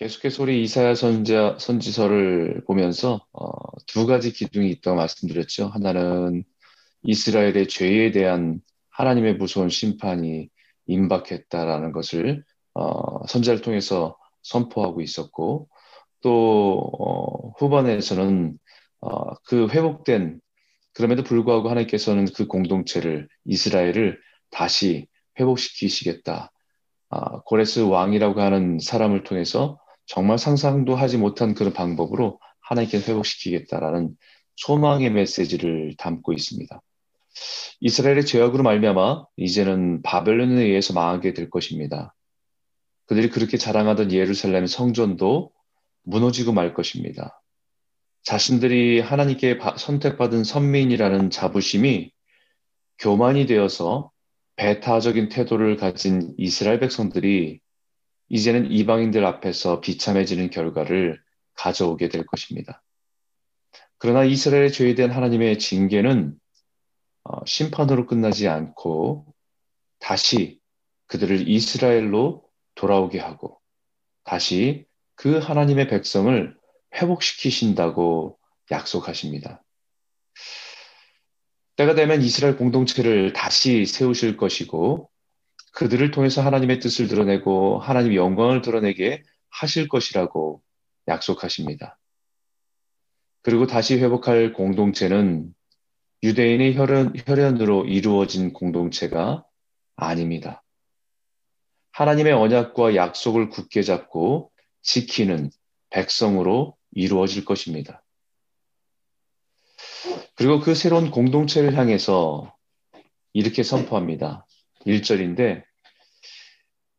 계속해서 우리 이사야 선자, 선지서를 보면서 어, 두 가지 기둥이 있다고 말씀드렸죠. 하나는 이스라엘의 죄에 대한 하나님의 무서운 심판이 임박했다라는 것을 어, 선자를 통해서 선포하고 있었고 또 어, 후반에서는 어, 그 회복된 그럼에도 불구하고 하나님께서는 그 공동체를 이스라엘을 다시 회복시키시겠다. 아, 고레스 왕이라고 하는 사람을 통해서 정말 상상도 하지 못한 그런 방법으로 하나님께 회복시키겠다라는 소망의 메시지를 담고 있습니다. 이스라엘의 죄악으로 말미암아 이제는 바벨론에 의해서 망하게 될 것입니다. 그들이 그렇게 자랑하던 예루살렘 성전도 무너지고 말 것입니다. 자신들이 하나님께 선택받은 선민이라는 자부심이 교만이 되어서 배타적인 태도를 가진 이스라엘 백성들이 이제는 이방인들 앞에서 비참해지는 결과를 가져오게 될 것입니다. 그러나 이스라엘의 죄에 대한 하나님의 징계는 어, 심판으로 끝나지 않고 다시 그들을 이스라엘로 돌아오게 하고 다시 그 하나님의 백성을 회복시키신다고 약속하십니다. 때가 되면 이스라엘 공동체를 다시 세우실 것이고 그들을 통해서 하나님의 뜻을 드러내고 하나님의 영광을 드러내게 하실 것이라고 약속하십니다. 그리고 다시 회복할 공동체는 유대인의 혈연, 혈연으로 이루어진 공동체가 아닙니다. 하나님의 언약과 약속을 굳게 잡고 지키는 백성으로 이루어질 것입니다. 그리고 그 새로운 공동체를 향해서 이렇게 선포합니다. 1절인데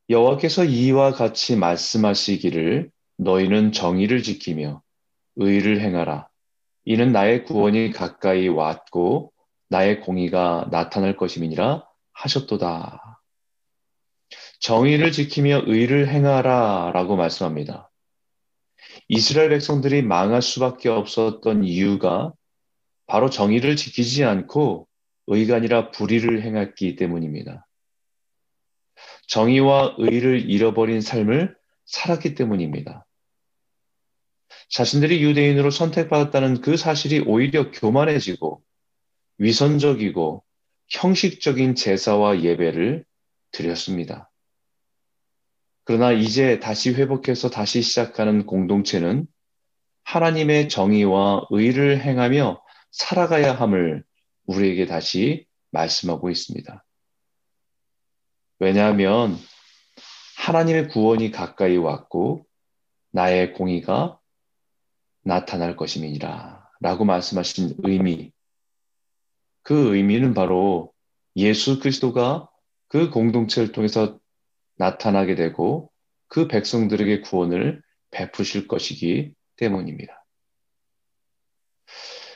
여호와께서 이와 같이 말씀하시기를 너희는 정의를 지키며 의를 행하라. 이는 나의 구원이 가까이 왔고 나의 공의가 나타날 것임이니라 하셨도다. 정의를 지키며 의를 행하라 라고 말씀합니다. 이스라엘 백성들이 망할 수밖에 없었던 이유가 바로 정의를 지키지 않고 의가 아니라 불의를 행했기 때문입니다. 정의와 의를 잃어버린 삶을 살았기 때문입니다. 자신들이 유대인으로 선택받았다는 그 사실이 오히려 교만해지고 위선적이고 형식적인 제사와 예배를 드렸습니다. 그러나 이제 다시 회복해서 다시 시작하는 공동체는 하나님의 정의와 의를 행하며 살아가야 함을 우리에게 다시 말씀하고 있습니다. 왜냐하면 하나님의 구원이 가까이 왔고 나의 공의가 나타날 것임이니라 라고 말씀하신 의미. 그 의미는 바로 예수 그리스도가 그 공동체를 통해서 나타나게 되고 그 백성들에게 구원을 베푸실 것이기 때문입니다.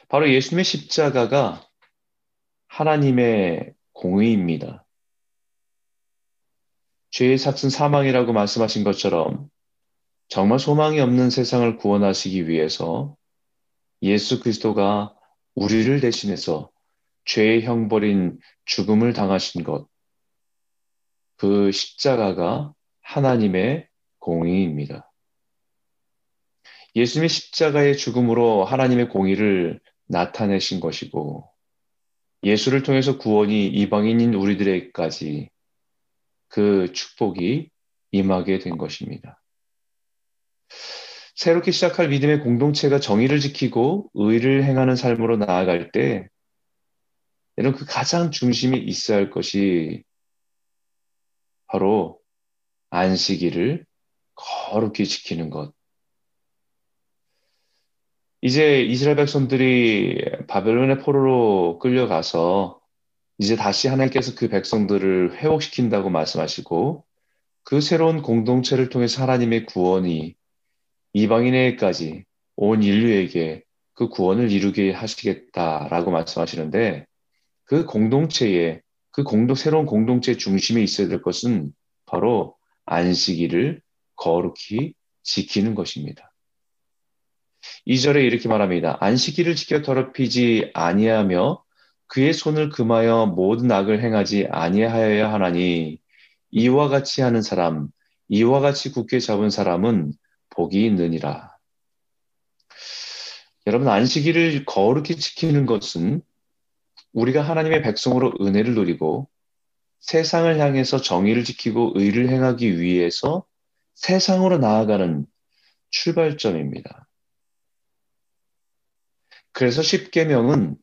바로 예수님의 십자가가 하나님의 공의입니다. 죄의 삭슨 사망이라고 말씀하신 것처럼 정말 소망이 없는 세상을 구원하시기 위해서 예수 그리스도가 우리를 대신해서 죄의 형벌인 죽음을 당하신 것, 그 십자가가 하나님의 공의입니다. 예수님의 십자가의 죽음으로 하나님의 공의를 나타내신 것이고, 예수를 통해서 구원이 이방인인 우리들에게까지 그 축복이 임하게 된 것입니다. 새롭게 시작할 믿음의 공동체가 정의를 지키고 의를 행하는 삶으로 나아갈 때 이런 그 가장 중심에 있어야 할 것이 바로 안식일을 거룩히 지키는 것. 이제 이스라엘 백성들이 바벨론의 포로로 끌려가서 이제 다시 하나님께서 그 백성들을 회복시킨다고 말씀하시고 그 새로운 공동체를 통해서 하나님의 구원이 이방인에게까지 온 인류에게 그 구원을 이루게 하시겠다라고 말씀하시는데 그 공동체에 그 공동 새로운 공동체 중심에 있어야 될 것은 바로 안식일을 거룩히 지키는 것입니다. 2절에 이렇게 말합니다. 안식일을 지켜 더럽히지 아니하며 그의 손을 금하여 모든 악을 행하지 아니하여야 하나니 이와 같이 하는 사람, 이와 같이 굳게 잡은 사람은 복이 있느니라. 여러분, 안식일을 거룩히 지키는 것은 우리가 하나님의 백성으로 은혜를 누리고 세상을 향해서 정의를 지키고 의를 행하기 위해서 세상으로 나아가는 출발점입니다. 그래서 십계명은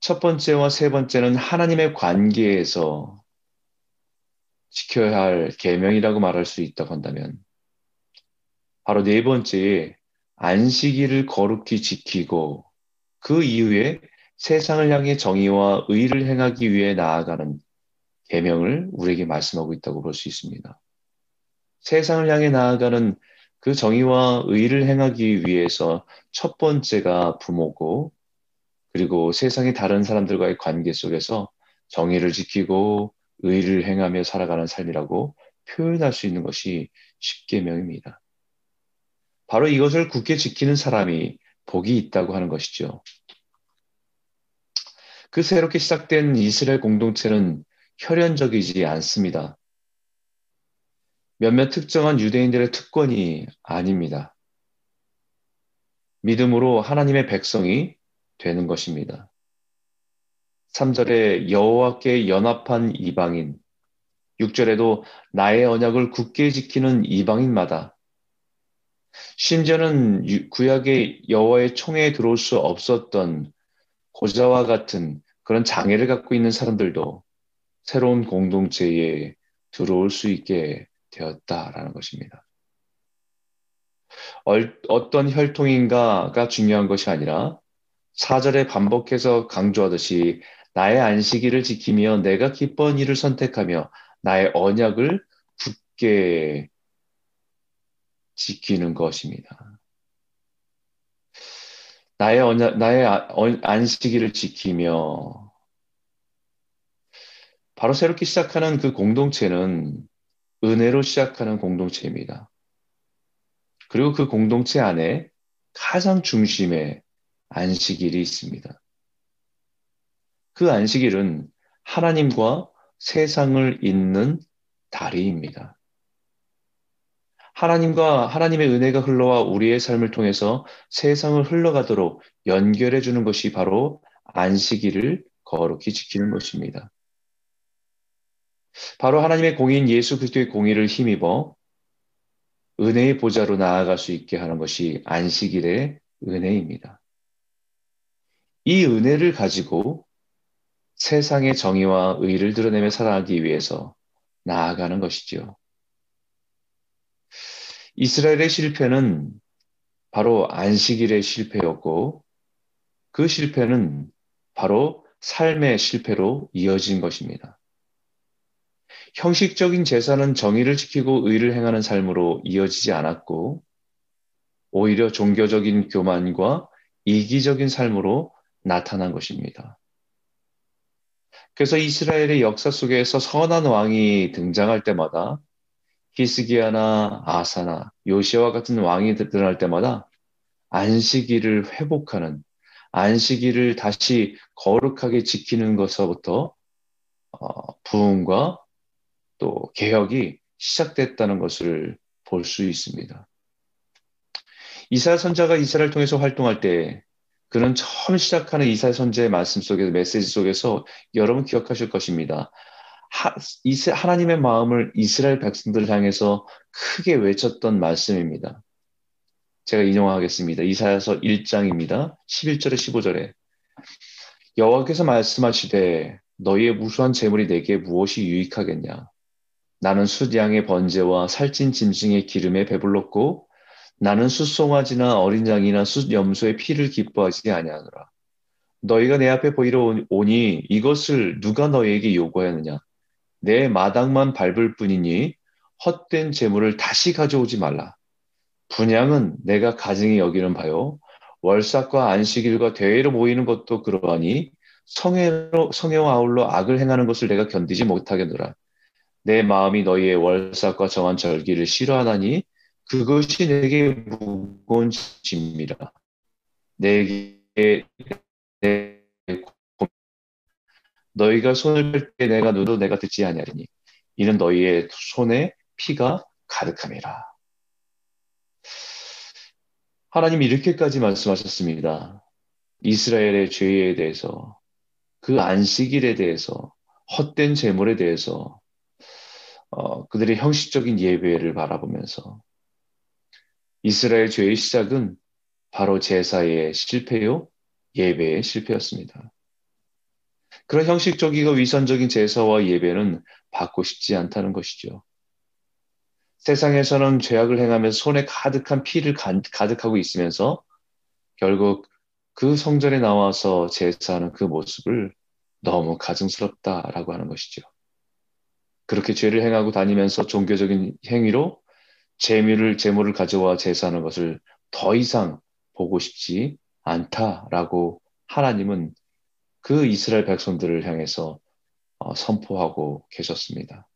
첫 번째와 세 번째는 하나님의 관계에서 지켜야 할 계명이라고 말할 수 있다고 한다면 바로 네 번째에 안식일을 거룩히 지키고 그 이후에 세상을 향해 정의와 의를 행하기 위해 나아가는 계명을 우리에게 말씀하고 있다고 볼 수 있습니다. 세상을 향해 나아가는 그 정의와 의를 행하기 위해서 첫 번째가 부모고 그리고 세상의 다른 사람들과의 관계 속에서 정의를 지키고 의를 행하며 살아가는 삶이라고 표현할 수 있는 것이 십계명입니다. 바로 이것을 굳게 지키는 사람이 복이 있다고 하는 것이죠. 그 새롭게 시작된 이스라엘 공동체는 혈연적이지 않습니다. 몇몇 특정한 유대인들의 특권이 아닙니다. 믿음으로 하나님의 백성이 되는 것입니다. 3절에 여호와께 연합한 이방인, 6절에도 나의 언약을 굳게 지키는 이방인마다 심지어는 구약의 여호와의 총에 들어올 수 없었던 고자와 같은 그런 장애를 갖고 있는 사람들도 새로운 공동체에 들어올 수 있게 되었다라는 것입니다. 어떤 혈통인가가 중요한 것이 아니라 사절에 반복해서 강조하듯이 나의 안식일을 지키며 내가 기뻐한 일을 선택하며 나의 언약을 굳게 지키는 것입니다. 나의 언약, 나의 아, 안식일을 지키며 바로 새롭게 시작하는 그 공동체는 은혜로 시작하는 공동체입니다. 그리고 그 공동체 안에 가장 중심에 안식일이 있습니다. 그 안식일은 하나님과 세상을 잇는 다리입니다. 하나님과 하나님의 은혜가 흘러와 우리의 삶을 통해서 세상을 흘러가도록 연결해 주는 것이 바로 안식일을 거룩히 지키는 것입니다. 바로 하나님의 공인 예수 그리스도의 공의를 힘입어 은혜의 보좌로 나아갈 수 있게 하는 것이 안식일의 은혜입니다. 이 은혜를 가지고 세상의 정의와 의를 드러내며 살아가기 위해서 나아가는 것이지요. 이스라엘의 실패는 바로 안식일의 실패였고 그 실패는 바로 삶의 실패로 이어진 것입니다. 형식적인 제사는 정의를 지키고 의를 행하는 삶으로 이어지지 않았고 오히려 종교적인 교만과 이기적인 삶으로 나타난 것입니다. 그래서 이스라엘의 역사 속에서 선한 왕이 등장할 때마다 히스기야나 아사나 요시와 같은 왕이 드러날 때마다 안식일을 회복하는 안식일을 다시 거룩하게 지키는 것서부터 어, 부흥과 또 개혁이 시작됐다는 것을 볼 수 있습니다. 이사야 선자가 이스라엘 통해서 활동할 때 그는 처음 시작하는 이사야 선제의 말씀 속에서 메시지 속에서 여러분 기억하실 것입니다. 하, 이스, 하나님의 마음을 이스라엘 백성들을 향해서 크게 외쳤던 말씀입니다. 제가 인용하겠습니다. 이사야서 1장입니다. 11절에 15절에 여호와께서 말씀하시되 너희의 무수한 재물이 내게 무엇이 유익하겠냐? 나는 숫양의 번제와 살찐 짐승의 기름에 배불렀고 나는 숫송아지나 어린 양이나 숫염소의 피를 기뻐하지 아니하노라. 너희가 내 앞에 보이러 오니 이것을 누가 너희에게 요구하느냐? 내 마당만 밟을 뿐이니 헛된 재물을 다시 가져오지 말라. 분양은 내가 가증히 여기는 바요. 월삭과 안식일과 대회로 모이는 것도 그러하니 성회로, 성회와 아울러 악을 행하는 것을 내가 견디지 못하겠노라. 내 마음이 너희의 월삭과 정한 절기를 싫어하나니 그것이 내게 무거운 짐이라. 내게 내 너희가 손을 펼때 내가 눈도 내가 듣지 아니하리니 이는 너희의 손에 피가 가득함이라. 하나님이 이렇게까지 말씀하셨습니다. 이스라엘의 죄에 대해서, 그 안식일에 대해서, 헛된 재물에 대해서, 어, 그들의 형식적인 예배를 바라보면서 이스라엘 죄의 시작은 바로 제사의 실패요, 예배의 실패였습니다. 그런 형식적이고 위선적인 제사와 예배는 받고 싶지 않다는 것이죠. 세상에서는 죄악을 행하면서 손에 가득한 피를 가득하고 있으면서 결국 그 성전에 나와서 제사하는 그 모습을 너무 가증스럽다라고 하는 것이죠. 그렇게 죄를 행하고 다니면서 종교적인 행위로 재물을 재물을 가져와 제사하는 것을 더 이상 보고 싶지 않다라고 하나님은 그 이스라엘 백성들을 향해서 어, 선포하고 계셨습니다.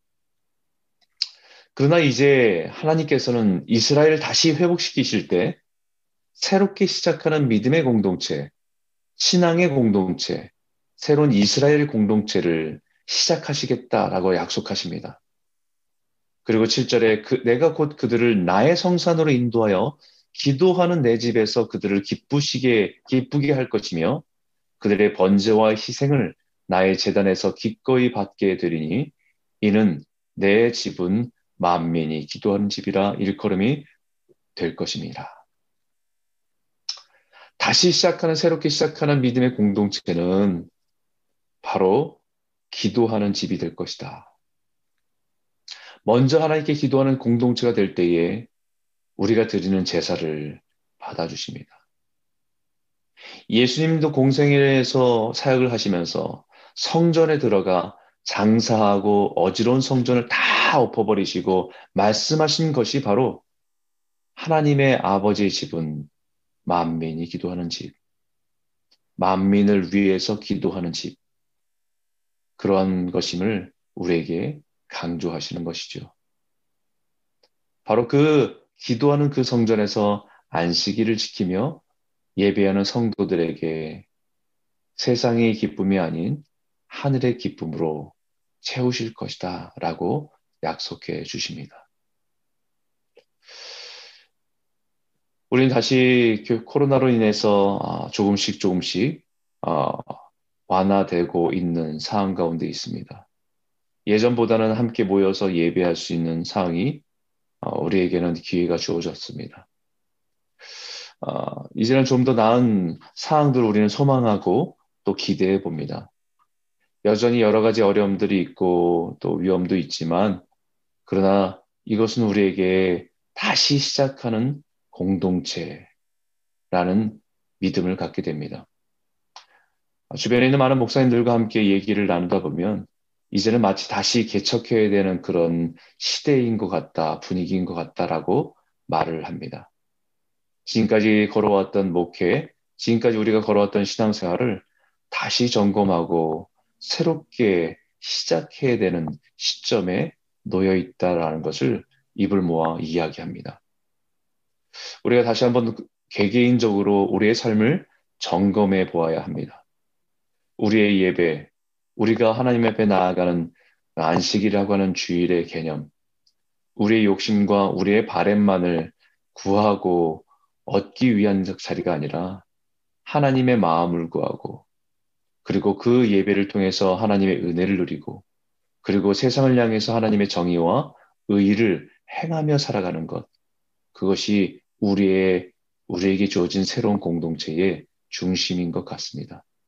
그러나 이제 하나님께서는 이스라엘을 다시 회복시키실 때 새롭게 시작하는 믿음의 공동체, 신앙의 공동체, 새로운 이스라엘 공동체를 시작하시겠다라고 약속하십니다. 그리고 7절에 그, 내가 곧 그들을 나의 성산으로 인도하여 기도하는 내 집에서 그들을 기쁘시게, 기쁘게 할 것이며 그들의 번제와 희생을 나의 재단에서 기꺼이 받게 되리니 이는 내 집은 만민이 기도하는 집이라 일컬음이 될 것입니다. 다시 시작하는 새롭게 시작하는 믿음의 공동체는 바로 기도하는 집이 될 것이다. 먼저 하나님께 기도하는 공동체가 될 때에 우리가 드리는 제사를 받아주십니다. 예수님도 공생애에서 사역을 하시면서 성전에 들어가 장사하고 어지러운 성전을 다 엎어버리시고 말씀하신 것이 바로 하나님의 아버지의 집은 만민이 기도하는 집, 만민을 위해서 기도하는 집, 그러한 것임을 우리에게 강조하시는 것이죠. 바로 그 기도하는 그 성전에서 안식일을 지키며 예배하는 성도들에게 세상의 기쁨이 아닌 하늘의 기쁨으로 채우실 것이다 라고 약속해 주십니다. 우리는 다시 그 코로나로 인해서 아, 조금씩 조금씩 어, 완화되고 있는 상황 가운데 있습니다. 예전보다는 함께 모여서 예배할 수 있는 상황이 어, 우리에게는 기회가 주어졌습니다. 어, 이제는 좀 더 나은 상황들을 우리는 소망하고 또 기대해 봅니다. 여전히 여러 가지 어려움들이 있고 또 위험도 있지만 그러나 이것은 우리에게 다시 시작하는 공동체라는 믿음을 갖게 됩니다. 주변에 있는 많은 목사님들과 함께 얘기를 나누다 보면 이제는 마치 다시 개척해야 되는 그런 시대인 것 같다, 분위기인 것 같다라고 말을 합니다. 지금까지 걸어왔던 목회, 지금까지 우리가 걸어왔던 신앙생활을 다시 점검하고 새롭게 시작해야 되는 시점에 놓여 있다라는 것을 입을 모아 이야기합니다. 우리가 다시 한번 개개인적으로 우리의 삶을 점검해 보아야 합니다. 우리의 예배, 우리가 하나님 앞에 나아가는 안식이라고 하는 주일의 개념, 우리의 욕심과 우리의 바램만을 구하고 얻기 위한 자리가 아니라 하나님의 마음을 구하고 그리고 그 예배를 통해서 하나님의 은혜를 누리고 그리고 세상을 향해서 하나님의 정의와 의를 행하며 살아가는 것 그것이 우리의 우리에게 주어진 새로운 공동체의 중심인 것 같습니다.